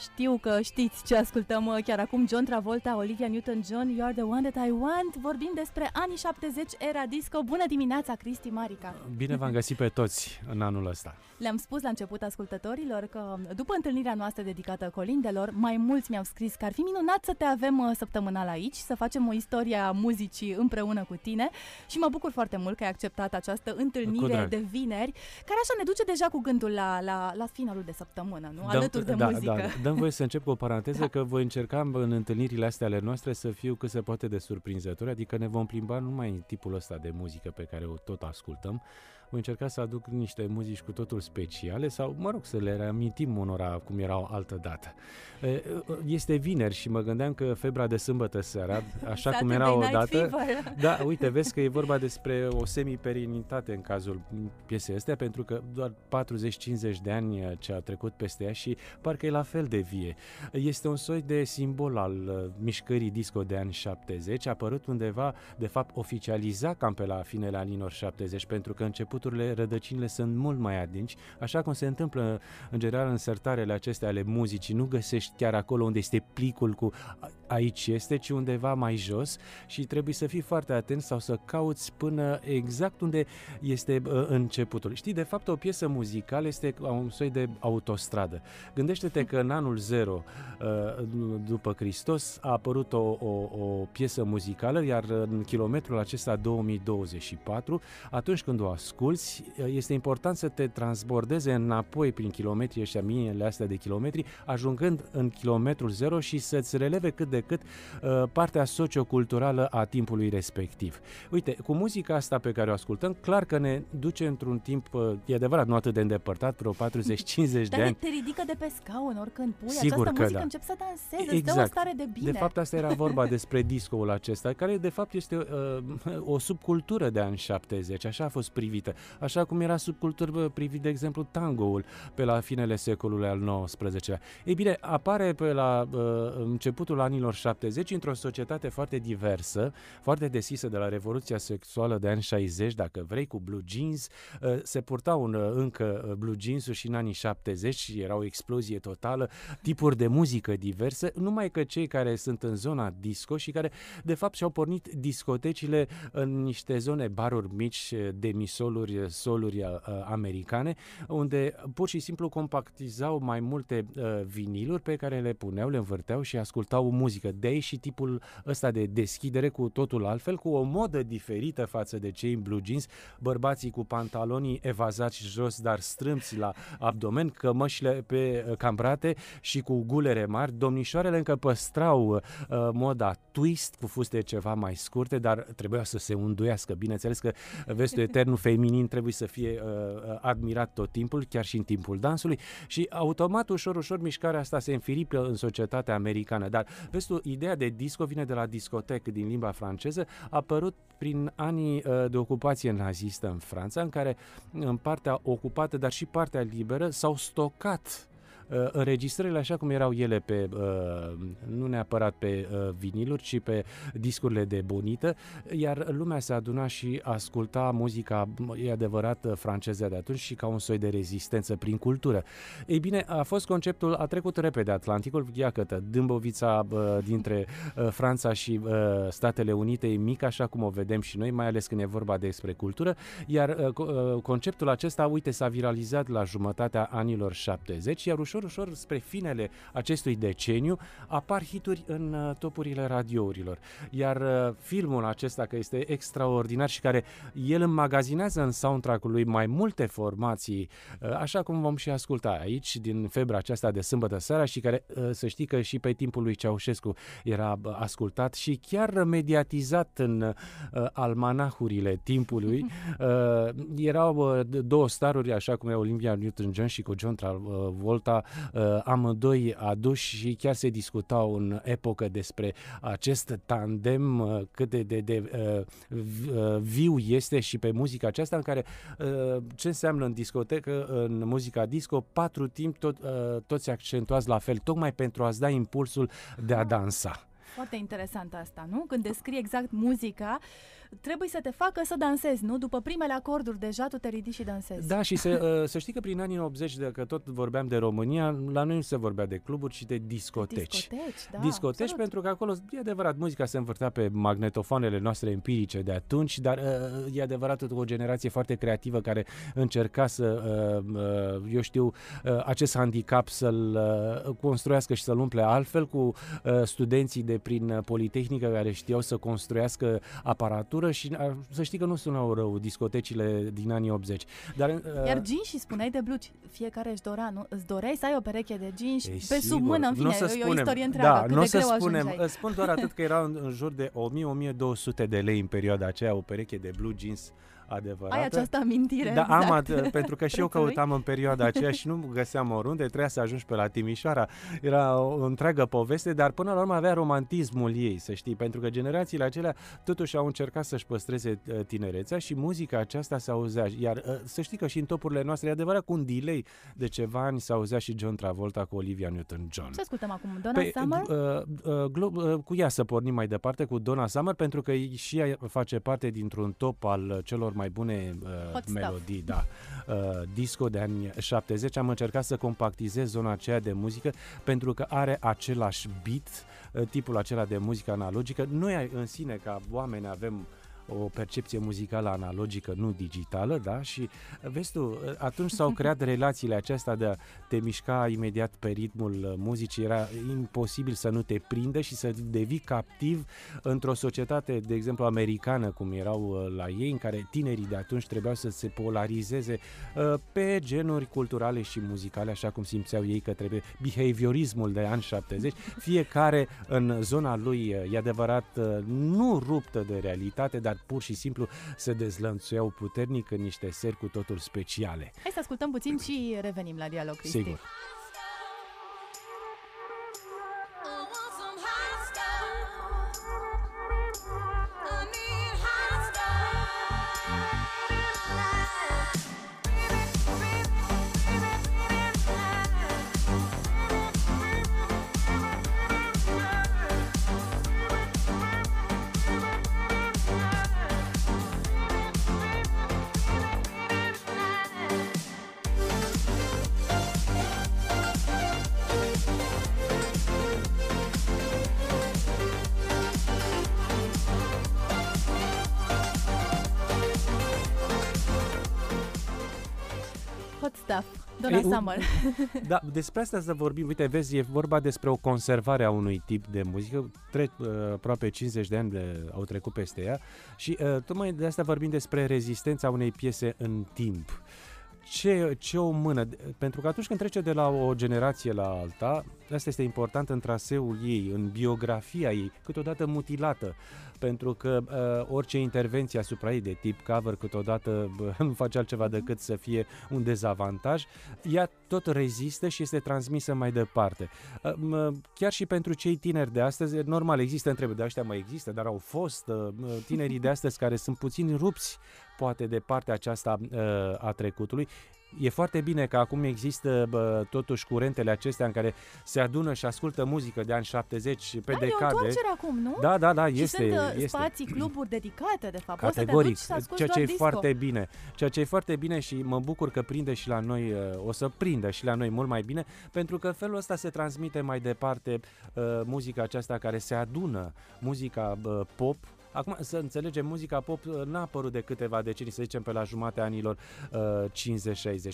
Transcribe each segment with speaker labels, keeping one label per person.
Speaker 1: Știu că știți ce ascultăm uh, chiar acum, John Travolta, Olivia Newton-John, You're the one that I want. Vorbim despre anii 70, era disco. Bună dimineața, Cristi Marica!
Speaker 2: Bine v-am găsit pe toți în anul ăsta.
Speaker 1: Le-am spus la început ascultătorilor că după întâlnirea noastră dedicată colindelor, mai mulți mi-au scris că ar fi minunat să te avem uh, săptămânal aici, să facem o istorie a muzicii împreună cu tine și mă bucur foarte mult că ai acceptat această întâlnire de vineri, care așa ne duce deja cu gândul la, la, la finalul de săptămână, nu? Alături de
Speaker 2: da,
Speaker 1: muzică.
Speaker 2: Da, dăm voie să încep cu o paranteză da. că voi încerca în întâlnirile astea ale noastre să fiu cât se poate de surprinzător, adică ne vom plimba numai în tipul ăsta de muzică pe care o tot ascultăm, voi încerca să aduc niște muzici cu totul speciale sau, mă rog, să le reamintim unora cum erau altă dată. Este vineri și mă gândeam că febra de sâmbătă seara, așa cum era odată, da, uite, vezi că e vorba despre o semi-perinitate în cazul piesei astea, pentru că doar 40-50 de ani ce a trecut peste ea și parcă e la fel de vie. Este un soi de simbol al uh, mișcării disco de ani 70, a apărut undeva, de fapt, oficializat cam pe la finele anilor 70, pentru că începuturile, rădăcinile sunt mult mai adânci, așa cum se întâmplă în general în sertarele acestea ale muzicii, nu găsești ești chiar acolo unde este plicul cu aici este, ci undeva mai jos și trebuie să fii foarte atent sau să cauți până exact unde este uh, începutul. Știi, de fapt, o piesă muzicală este un soi de autostradă. Gândește-te că în anul 0 uh, după Hristos a apărut o, o, o piesă muzicală, iar în kilometrul acesta 2024, atunci când o asculți, este important să te transbordeze înapoi prin kilometri ăștia, miile astea de kilometri, ajungând în kilometrul zero și să-ți releve cât de cât uh, partea socioculturală a timpului respectiv. Uite, cu muzica asta pe care o ascultăm, clar că ne duce într-un timp, uh, e adevărat, nu atât de îndepărtat, vreo 40-50 de ani.
Speaker 1: te ridică de pe scaun oricând pui
Speaker 2: Sigur
Speaker 1: această
Speaker 2: că
Speaker 1: muzică,
Speaker 2: da.
Speaker 1: încep să dansezi,
Speaker 2: exact.
Speaker 1: îți dă o stare de bine.
Speaker 2: De fapt, asta era vorba despre discoul acesta, care de fapt este uh, o subcultură de ani 70, așa a fost privită. Așa cum era subcultură privit, de exemplu, tangoul pe la finele secolului al XIX-lea. Ei bine, apare pe la uh, începutul anilor 70 într-o societate foarte diversă, foarte deschisă de la Revoluția Sexuală de ani 60, dacă vrei, cu blue jeans. Uh, se purtau un, uh, încă uh, blue jeans și în anii 70 și era o explozie totală, tipuri de muzică diverse, numai că cei care sunt în zona disco și care de fapt și-au pornit discotecile în niște zone, baruri mici, demisoluri discuri, soluri uh, americane, unde pur și simplu compactizau mai multe uh, viniluri pe care le puneau, le învârteau și ascultau muzică. De aici și tipul ăsta de deschidere cu totul altfel, cu o modă diferită față de cei în blue jeans, bărbații cu pantalonii evazați jos, dar strâmți la abdomen, cămășile pe uh, cambrate și cu gulere mari. Domnișoarele încă păstrau uh, moda twist cu fuste ceva mai scurte, dar trebuia să se unduiască. Bineînțeles că vestul eternul feminin trebuie să fie uh, uh, admirat tot timpul, chiar și în timpul dansului și automat, ușor, ușor, mișcarea asta se înfiripă în societatea americană. Dar, vezi tu, ideea de disco vine de la discotec din limba franceză, a apărut prin anii uh, de ocupație nazistă în Franța, în care în partea ocupată, dar și partea liberă, s-au stocat uh, înregistrările așa cum erau ele pe, uh, nu neapărat pe uh, viniluri, ci pe discurile de bonită, iar lumea se aduna și asculta muzica, e adevărat, uh, franceză de atunci și ca un soi de rezistență prin cultură. Ei bine, a fost conceptul, a trecut repede Atlanticul, iată, Dâmbovița uh, dintre uh, Franța și uh, Statele Unite e mică, așa cum o vedem și noi, mai ales când e vorba despre cultură, iar uh, uh, conceptul acesta, uite, s-a viralizat la jumătatea anilor 70, iar ușor, ușor, spre finele acestui deceniu, apar hituri în uh, topurile radiourilor. Iar uh, filmul acesta, că este extraordinar și care el înmagazinează în soundtrack-ul lui mai multe formații, uh, așa cum vom și asculta aici, din febra aceasta de sâmbătă seara și care, uh, să știi că și pe timpul lui Ceaușescu era uh, ascultat și chiar mediatizat în uh, almanahurile timpului. Uh, erau uh, două staruri, așa cum e Olympia Newton-John și cu John Travolta, uh, amândoi aduși și chiar se discutau în epocă despre acest tandem, uh, cât de, de, de uh, v- uh, viu este și pe muzica aceasta, în care uh, ce înseamnă în discotecă, în muzica disco, patru timp tot, uh, toți accentuați la fel, tocmai pentru a-ți da impulsul de a dansa.
Speaker 1: Foarte interesant asta, nu? Când descrii exact muzica, trebuie să te facă să dansezi, nu? După primele acorduri deja tu te ridici și dansezi.
Speaker 2: Da, și se, uh, să știi că prin anii 80, dacă tot vorbeam de România, la noi nu se vorbea de cluburi, ci de discoteci.
Speaker 1: Discoteci, da.
Speaker 2: discoteci
Speaker 1: absolut.
Speaker 2: pentru că acolo, e adevărat, muzica se învârtea pe magnetofoanele noastre empirice de atunci, dar uh, e adevărat o generație foarte creativă care încerca să, uh, uh, eu știu, uh, acest handicap să-l uh, construiască și să-l umple altfel cu uh, studenții de prin uh, Politehnică care știau să construiască aparatură și uh, să știi că nu sunau rău discotecile din anii 80. Dar, uh,
Speaker 1: Iar jeans și spuneai de blugi, fiecare își dorea, nu? Îți doreai să ai o pereche de jeans
Speaker 2: Ei,
Speaker 1: pe
Speaker 2: sigur.
Speaker 1: sub mână, în fine,
Speaker 2: N-o să
Speaker 1: e
Speaker 2: spunem,
Speaker 1: o istorie întreagă,
Speaker 2: Da,
Speaker 1: cât
Speaker 2: nu o
Speaker 1: de
Speaker 2: să
Speaker 1: greu
Speaker 2: spunem,
Speaker 1: ajungeai.
Speaker 2: îți spun doar atât că era în, în jur de 1000-1200 de lei în perioada aceea o pereche de blue jeans adevărată.
Speaker 1: Ai această amintire
Speaker 2: Da,
Speaker 1: exact.
Speaker 2: am, ad- pentru că și eu
Speaker 1: prețului.
Speaker 2: căutam în perioada aceea și nu găseam oriunde, trebuia să ajungi pe la Timișoara. Era o întreagă poveste, dar până la urmă avea romantismul ei, să știi, pentru că generațiile acelea totuși au încercat să-și păstreze uh, tinerețea și muzica aceasta se auzea. Iar uh, să știi că și în topurile noastre, e adevărat, cu un delay de ceva ani se auzea și John Travolta cu Olivia Newton-John.
Speaker 1: Ce ascultăm acum? Donna
Speaker 2: Păi,
Speaker 1: Summer?
Speaker 2: Uh, uh, glo- uh, cu ea să pornim mai departe, cu Donna Summer, pentru că și ea face parte dintr-un top al uh, celor mai bune uh,
Speaker 1: Hot stuff.
Speaker 2: melodii, da, uh, disco de anii 70. Am încercat să compactizez zona aceea de muzică pentru că are același beat, uh, tipul acela de muzică analogică. Noi în sine, ca oameni, avem o percepție muzicală analogică, nu digitală, da? Și vezi tu, atunci s-au creat relațiile acestea de a te mișca imediat pe ritmul uh, muzicii, era imposibil să nu te prindă și să devii captiv într-o societate, de exemplu, americană, cum erau uh, la ei, în care tinerii de atunci trebuiau să se polarizeze uh, pe genuri culturale și muzicale, așa cum simțeau ei că trebuie behaviorismul de ani 70, fiecare în zona lui, uh, e adevărat, uh, nu ruptă de realitate, dar pur și simplu se dezlănțuiau puternic în niște seri cu totul speciale.
Speaker 1: Hai să ascultăm puțin și revenim la dialog, Cristi.
Speaker 2: Sigur.
Speaker 3: Stuff.
Speaker 1: Donna
Speaker 2: Ei, un-
Speaker 1: Summer.
Speaker 2: Da, despre asta să vorbim. Uite, vezi, e vorba despre o conservare a unui tip de muzică. Tre- uh, aproape 50 de ani de, au trecut peste ea și uh, tocmai de asta vorbim despre rezistența unei piese în timp. Ce, ce o mână, pentru că atunci când trece de la o generație la alta, asta este important în traseul ei, în biografia ei, câteodată mutilată, pentru că uh, orice intervenție asupra ei de tip cover câteodată bă, nu face altceva decât să fie un dezavantaj, ea tot rezistă și este transmisă mai departe. Uh, mă, chiar și pentru cei tineri de astăzi, e normal, există întrebări, de ăștia mai există, dar au fost uh, tinerii de astăzi care sunt puțin rupți poate de partea aceasta uh, a trecutului. E foarte bine că acum există bă, totuși curentele acestea în care se adună și ascultă muzică de ani 70 pe
Speaker 1: Da, e o
Speaker 2: decade.
Speaker 1: întoarcere acum, nu?
Speaker 2: Da, da, da,
Speaker 1: și
Speaker 2: este,
Speaker 1: sunt uh,
Speaker 2: este.
Speaker 1: spații, cluburi dedicate, de fapt. Poți să te
Speaker 2: Categoric,
Speaker 1: duci și să asculti
Speaker 2: ceea ce
Speaker 1: doar
Speaker 2: e
Speaker 1: disco.
Speaker 2: foarte bine. Ceea ce e foarte bine și mă bucur că prinde și la noi, uh, o să prindă și la noi mult mai bine, pentru că felul ăsta se transmite mai departe uh, muzica aceasta care se adună, muzica uh, pop, Acum, să înțelegem, muzica pop uh, n-a apărut de câteva decenii, să zicem pe la jumatea anilor uh,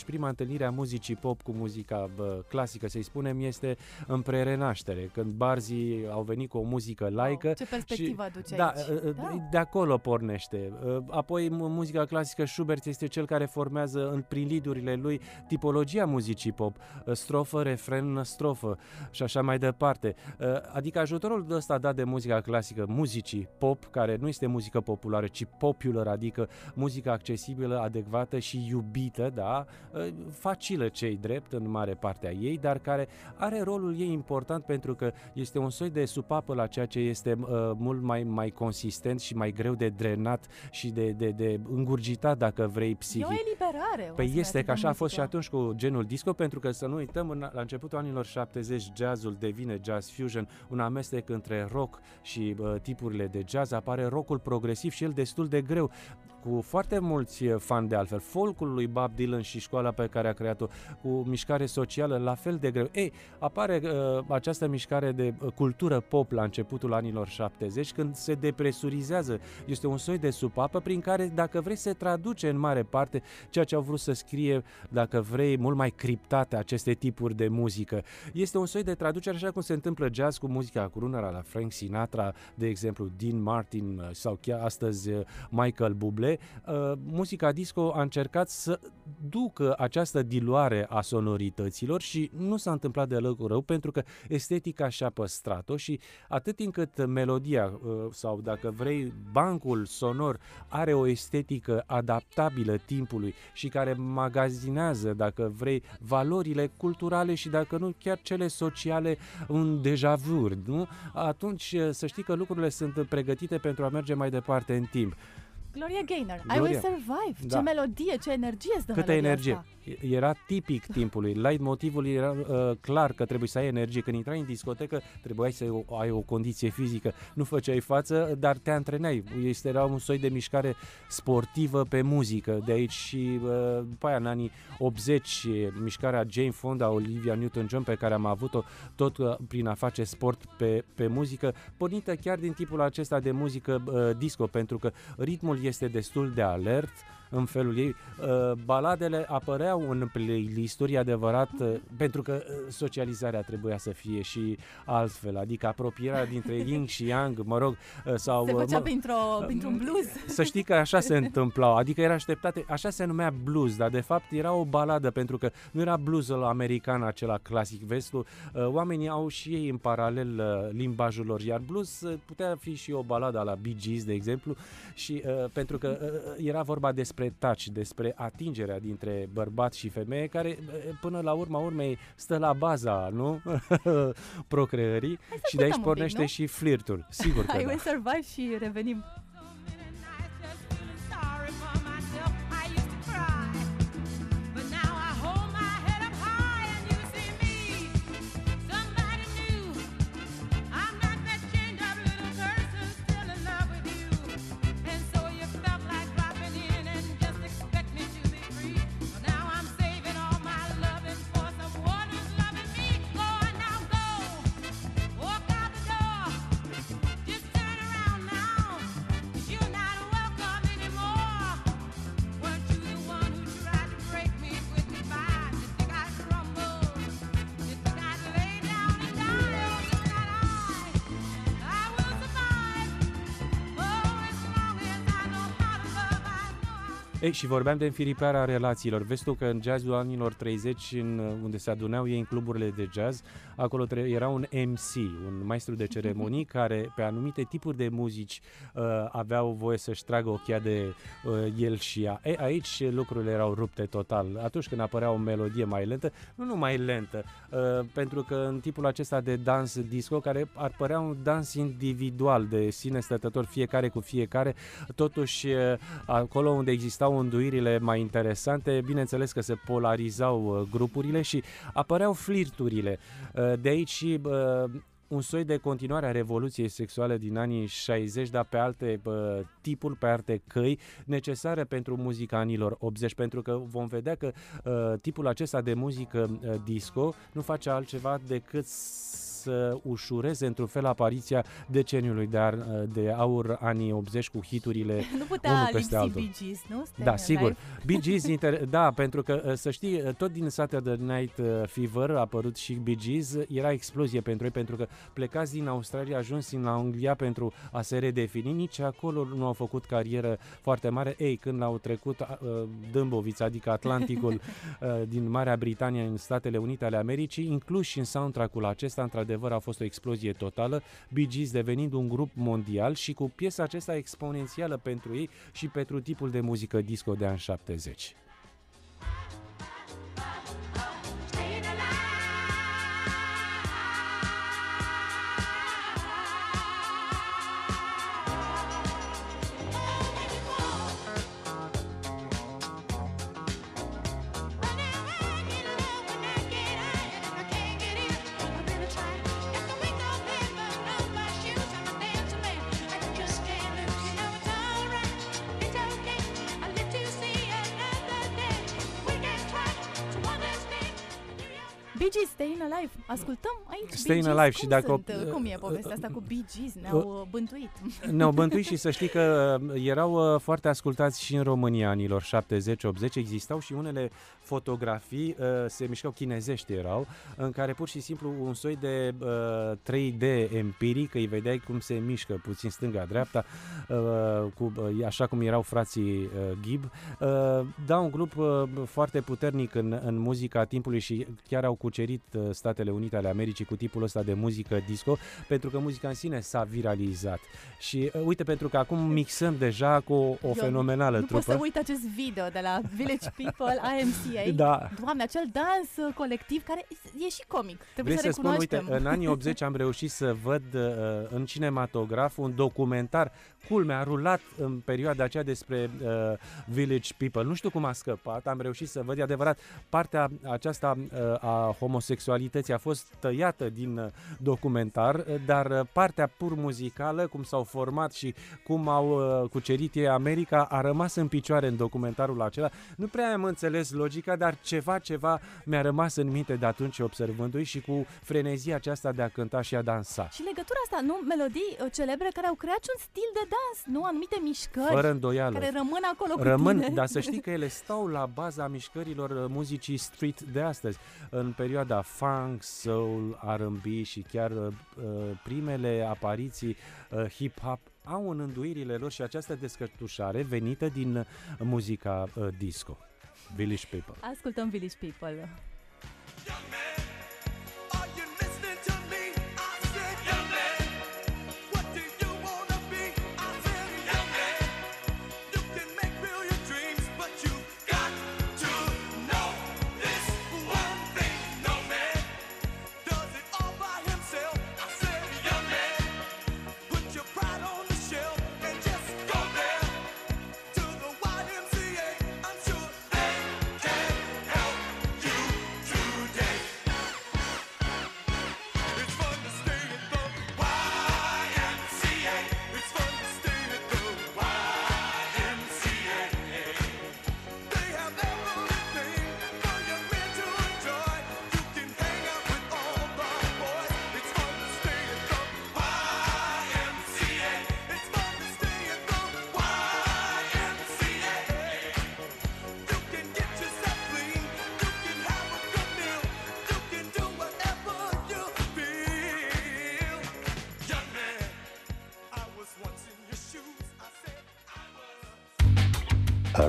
Speaker 2: 50-60. Prima întâlnire a muzicii pop cu muzica uh, clasică, să-i spunem, este în prerenaștere, când barzii au venit cu o muzică laică.
Speaker 1: Wow, ce perspectivă aduce
Speaker 2: da,
Speaker 1: aici.
Speaker 2: uh,
Speaker 1: Da.
Speaker 2: de acolo pornește. Uh, Apoi, mu- muzica clasică, Schubert este cel care formează în, prin lidurile lui tipologia muzicii pop, uh, strofă, refren, strofă și așa mai departe. Uh, Adică ajutorul de ăsta dat de muzica clasică, muzicii pop, care nu este muzică populară, ci popular, adică muzică accesibilă, adecvată și iubită, da, uh, facilă cei drept în mare parte a ei, dar care are rolul ei important pentru că este un soi de supapă la ceea ce este uh, mult mai, mai consistent și mai greu de drenat și de, de, de îngurgitat, dacă vrei,
Speaker 1: E o
Speaker 2: psihic.
Speaker 1: eliberare. o
Speaker 2: Păi
Speaker 1: asemenea
Speaker 2: este
Speaker 1: tip
Speaker 2: că
Speaker 1: de
Speaker 2: așa a fost și
Speaker 1: muzică.
Speaker 2: atunci cu genul disco, pentru că să nu uităm, în, la începutul anilor 70, jazzul devine jazz fusion, un amestec între rock și uh, tipurile de jazz, apare rockul progresiv și el destul de greu cu foarte mulți uh, fani de altfel, folcul lui Bob Dylan și școala pe care a creat-o, cu mișcare socială la fel de greu. Ei, apare uh, această mișcare de uh, cultură pop la începutul anilor 70, când se depresurizează. Este un soi de supapă prin care, dacă vrei, se traduce în mare parte ceea ce au vrut să scrie, dacă vrei, mult mai criptate aceste tipuri de muzică. Este un soi de traducere, așa cum se întâmplă jazz cu muzica crooner la Frank Sinatra, de exemplu, Dean Martin uh, sau chiar astăzi uh, Michael Bublé. Uh, Muzica disco a încercat să ducă această diluare a sonorităților și nu s-a întâmplat deloc rău pentru că estetica și-a păstrat-o și atât timp cât melodia uh, sau dacă vrei bancul sonor are o estetică adaptabilă timpului și care magazinează, dacă vrei, valorile culturale și dacă nu chiar cele sociale un deja vu, nu? Atunci uh, să știi că lucrurile sunt pregătite pentru a merge mai departe în timp.
Speaker 1: Gloria Gaynor, I
Speaker 2: Gloria.
Speaker 1: Will Survive.
Speaker 2: Da.
Speaker 1: Ce melodie, ce energie îți dă
Speaker 2: Câtă
Speaker 1: melodia
Speaker 2: energie.
Speaker 1: Asta.
Speaker 2: Era tipic timpului. Light motivul era uh, clar că trebuie să ai energie. Când intrai în discotecă, trebuiai să ai o, ai o condiție fizică. Nu făceai față, dar te antrenai. Este era un soi de mișcare sportivă pe muzică. De aici și uh, după aia, în anii 80, mișcarea Jane Fonda, Olivia Newton-John, pe care am avut-o tot uh, prin a face sport pe, pe muzică, pornită chiar din tipul acesta de muzică uh, disco, pentru că ritmul este destul de alert, în felul ei. Uh, baladele apăreau în playlisturi, e adevărat, uh, pentru că uh, socializarea trebuia să fie și altfel, adică apropierea dintre yin și yang, mă rog, uh, sau...
Speaker 1: Se
Speaker 2: uh,
Speaker 1: făcea
Speaker 2: mă,
Speaker 1: printr-o, printr-un blues.
Speaker 2: să știi că așa se întâmplau, adică era așteptate, așa se numea blues, dar de fapt era o baladă, pentru că nu era bluesul american acela clasic, vestul, uh, oamenii au și ei în paralel uh, limbajul lor, iar blues uh, putea fi și o baladă la Bee Gees, de exemplu, și uh, pentru că uh, era vorba despre touch, despre atingerea dintre bărbat și femeie, care uh, până la urma urmei stă la baza, nu? Procreării și de aici
Speaker 1: ascultăm un pic,
Speaker 2: pornește
Speaker 1: nu?
Speaker 2: și flirtul, sigur că
Speaker 1: I
Speaker 2: da.
Speaker 1: Will Survive și revenim.
Speaker 2: Ei, și vorbeam de înfiriparea relațiilor. Vezi tu că în jazzul anilor 30, în, unde se adunau ei în cluburile de jazz, acolo tre- era un MC, un maestru de ceremonii, care pe anumite tipuri de muzici uh, aveau voie să-și tragă ochia de uh, el și ea. Ei, aici lucrurile erau rupte total. Atunci când apărea o melodie mai lentă, nu numai lentă, uh, pentru că în tipul acesta de dans disco, care ar părea un dans individual de sine stătător, fiecare cu fiecare, totuși uh, acolo unde existau înduirile mai interesante, bineînțeles că se polarizau uh, grupurile și apăreau flirturile. Uh, De aici și uh, un soi de continuare a revoluției sexuale din anii 60, dar pe alte uh, tipuri, pe alte căi necesare pentru muzica anilor 80, pentru că vom vedea că uh, tipul acesta de muzică uh, disco nu face altceva decât să ușureze într-un fel apariția deceniului de, ar, de aur anii 80 cu hiturile
Speaker 1: Nu
Speaker 2: Unul
Speaker 1: putea
Speaker 2: peste
Speaker 1: lipsi
Speaker 2: altul.
Speaker 1: Bee Gees, nu? Stay
Speaker 2: da, sigur.
Speaker 1: Alive.
Speaker 2: Bee Gees, inter... da, pentru că uh, să știi, uh, tot din Saturday Night uh, Fever a apărut și Bee Gees, uh, era explozie pentru ei, pentru că plecați din Australia, ajuns în Anglia pentru a se redefini, nici acolo nu au făcut carieră foarte mare. Ei, când au trecut uh, Dâmbovița, adică Atlanticul uh, din Marea Britanie în Statele Unite ale Americii, inclus și în soundtrack-ul acesta, într-adevăr a fost o explozie totală, Bee Gees devenind un grup mondial și cu piesa acesta exponențială pentru ei și pentru tipul de muzică disco de ani 70.
Speaker 1: Bee Gees, Staying Alive. Ascultăm aici
Speaker 2: Staying
Speaker 1: Bee Gees.
Speaker 2: Alive
Speaker 1: Cum
Speaker 2: și dacă o-
Speaker 1: Sunt, cum e povestea asta cu Bee Gees? Ne-au uh, bântuit.
Speaker 2: Ne-au bântuit și să știi că uh, erau uh, foarte ascultați și în România anilor 70-80. Existau și unele fotografii, uh, se mișcau chinezești erau, în care pur și simplu un soi de uh, 3D empiric, îi vedeai cum se mișcă puțin stânga-dreapta, uh, cu, uh, așa cum erau frații uh, Gibb. Uh, da, un grup uh, foarte puternic în, în muzica timpului și chiar au cucerit uh, Statele Unite ale Americii cu tipul ăsta de muzică disco, pentru că muzica în sine s-a viralizat. Și uh, uite, pentru că acum mixăm deja cu o, o
Speaker 1: Eu
Speaker 2: fenomenală
Speaker 1: nu pot
Speaker 2: trupă.
Speaker 1: să uit acest video de la Village People, IMCA.
Speaker 2: Da.
Speaker 1: Doamne, acel dans uh, colectiv care e și comic. Trebuie
Speaker 2: Vrei
Speaker 1: să
Speaker 2: să spun, uite,
Speaker 1: recunoaștem.
Speaker 2: în anii 80 am reușit să văd uh, în cinematograf un documentar, culmea, a rulat în perioada aceea despre uh, Village People. Nu știu cum a scăpat, am reușit să văd, e adevărat, partea aceasta uh, a homosexualității a fost tăiată din uh, documentar, uh, dar uh, partea pur muzicală, cum s-au format și cum au uh, cucerit ei America, a rămas în picioare în documentarul acela. Nu prea am înțeles logica, dar ceva, ceva mi-a rămas în minte de atunci observându-i și cu frenezia aceasta de a cânta și a dansa.
Speaker 1: Și legătura asta, nu? Melodii uh, celebre care au creat și un stil de dans, nu? Anumite mișcări
Speaker 2: Fără îndoială.
Speaker 1: care rămân acolo cu
Speaker 2: Rămân,
Speaker 1: tine.
Speaker 2: dar să știi că ele stau la baza mișcărilor uh, muzicii street de astăzi. În perioada funk, soul, R&B și chiar uh, uh, primele apariții uh, hip-hop au în înduirile lor și această descătușare venită din uh, muzica uh, disco. Village People.
Speaker 1: Ascultăm Village People.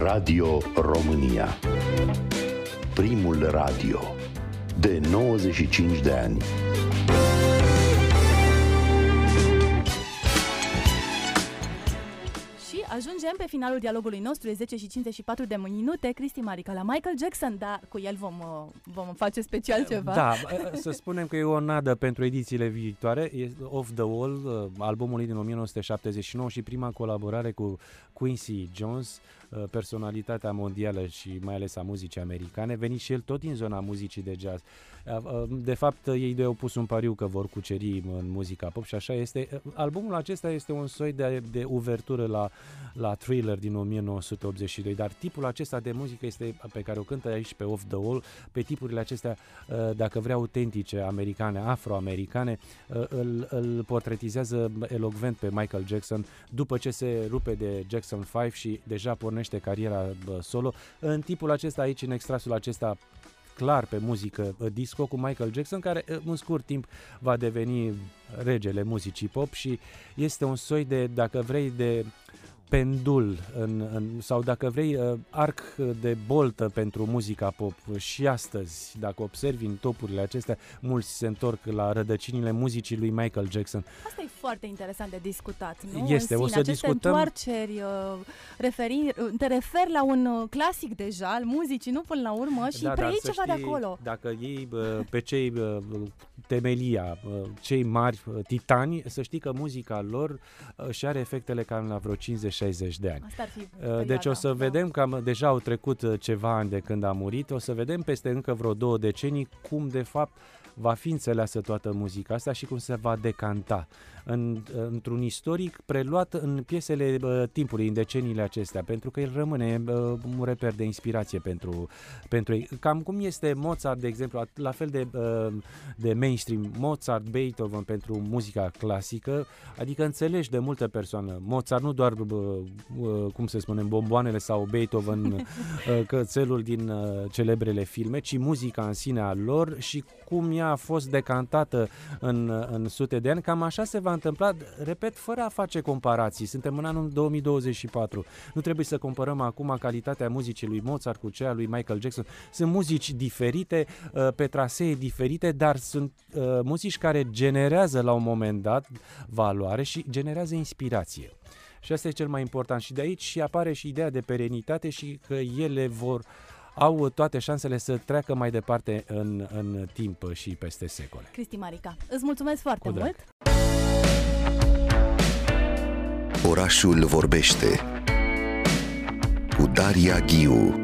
Speaker 4: Radio România Primul radio de 95 de ani
Speaker 1: Și ajungem pe finalul dialogului nostru, e 10 și 54 de minute, Cristi Marica la Michael Jackson, dar cu el vom, uh, vom face special ceva.
Speaker 2: Da, bă, să spunem că e o nadă pentru edițiile viitoare. E Off the Wall, uh, albumul lui din 1979 și prima colaborare cu Quincy Jones, uh, personalitatea mondială și mai ales a muzicii americane, venit și el tot din zona muzicii de jazz. Uh, uh, De fapt, ei doi au pus un pariu că vor cuceri în muzica pop și așa este. Uh, Albumul acesta este un soi de, de uvertură la, la Thriller din 1982, dar tipul acesta de muzică este pe care o cântă aici pe Off the Wall, pe tipurile acestea, uh, dacă vrea, autentice, americane, afroamericane, uh, îl, îl portretizează elocvent pe Michael Jackson după ce se rupe de Jackson 5 și deja pornește cariera bă, solo. În tipul acesta aici, în extrasul acesta clar pe muzică uh, disco cu Michael Jackson, care uh, în scurt timp va deveni regele muzicii pop și este un soi de, dacă vrei, de pendul în, în, sau dacă vrei uh, arc de boltă pentru muzica pop și astăzi, dacă observi în topurile acestea, mulți se întorc la rădăcinile muzicii lui Michael Jackson.
Speaker 1: Asta e foarte interesant de discutat, nu?
Speaker 2: Este,
Speaker 1: în
Speaker 2: o
Speaker 1: sine,
Speaker 2: să
Speaker 1: aceste
Speaker 2: discutăm-
Speaker 1: întoarceri, uh, referi, uh, te referi la un uh, clasic deja al muzicii, nu până la urmă, și preiei
Speaker 2: Da, să
Speaker 1: ceva de
Speaker 2: știi,
Speaker 1: acolo.
Speaker 2: Dacă iei bă, pe cei bă, temelia, bă, cei mari bă, titani, să știi că muzica lor uh, și are efectele cam la vreo 50-60 de ani.
Speaker 1: Asta ar fi
Speaker 2: Uh,
Speaker 1: perioada,
Speaker 2: Deci o să
Speaker 1: da.
Speaker 2: vedem că am, deja au trecut uh, ceva ani de când a murit, o să vedem peste încă vreo două decenii cum de fapt va fi înțeleasă toată muzica asta și cum se va decanta în, într-un istoric preluat în piesele uh, timpului, în deceniile acestea, pentru că el rămâne uh, un reper de inspirație pentru, pentru ei. Cam cum este Mozart, de exemplu, at- la fel de, uh, de mainstream, Mozart, Beethoven pentru muzica clasică, adică înțelegi de multă persoană. Mozart nu doar, uh, uh, cum să spunem, bomboanele sau Beethoven, uh, cățelul din uh, celebrele filme, ci muzica în sine a lor și cum ea a fost decantată în, în sute de ani, cam așa se va întâmpla, repet, fără a face comparații. Suntem în anul 2024. Nu trebuie să comparăm acum calitatea muzicii lui Mozart cu cea a lui Michael Jackson. Sunt muzici diferite, uh, pe trasee diferite, dar sunt uh, muzici care generează la un moment dat valoare și generează inspirație. Și asta e cel mai important. Și de aici și apare și ideea de perenitate și că ele vor au toate șansele să treacă mai departe în, în timp și peste secole.
Speaker 1: Cristi Marica, îți mulțumesc foarte
Speaker 2: Cu drag.
Speaker 1: mult!
Speaker 5: Orașul vorbește cu Daria Ghiu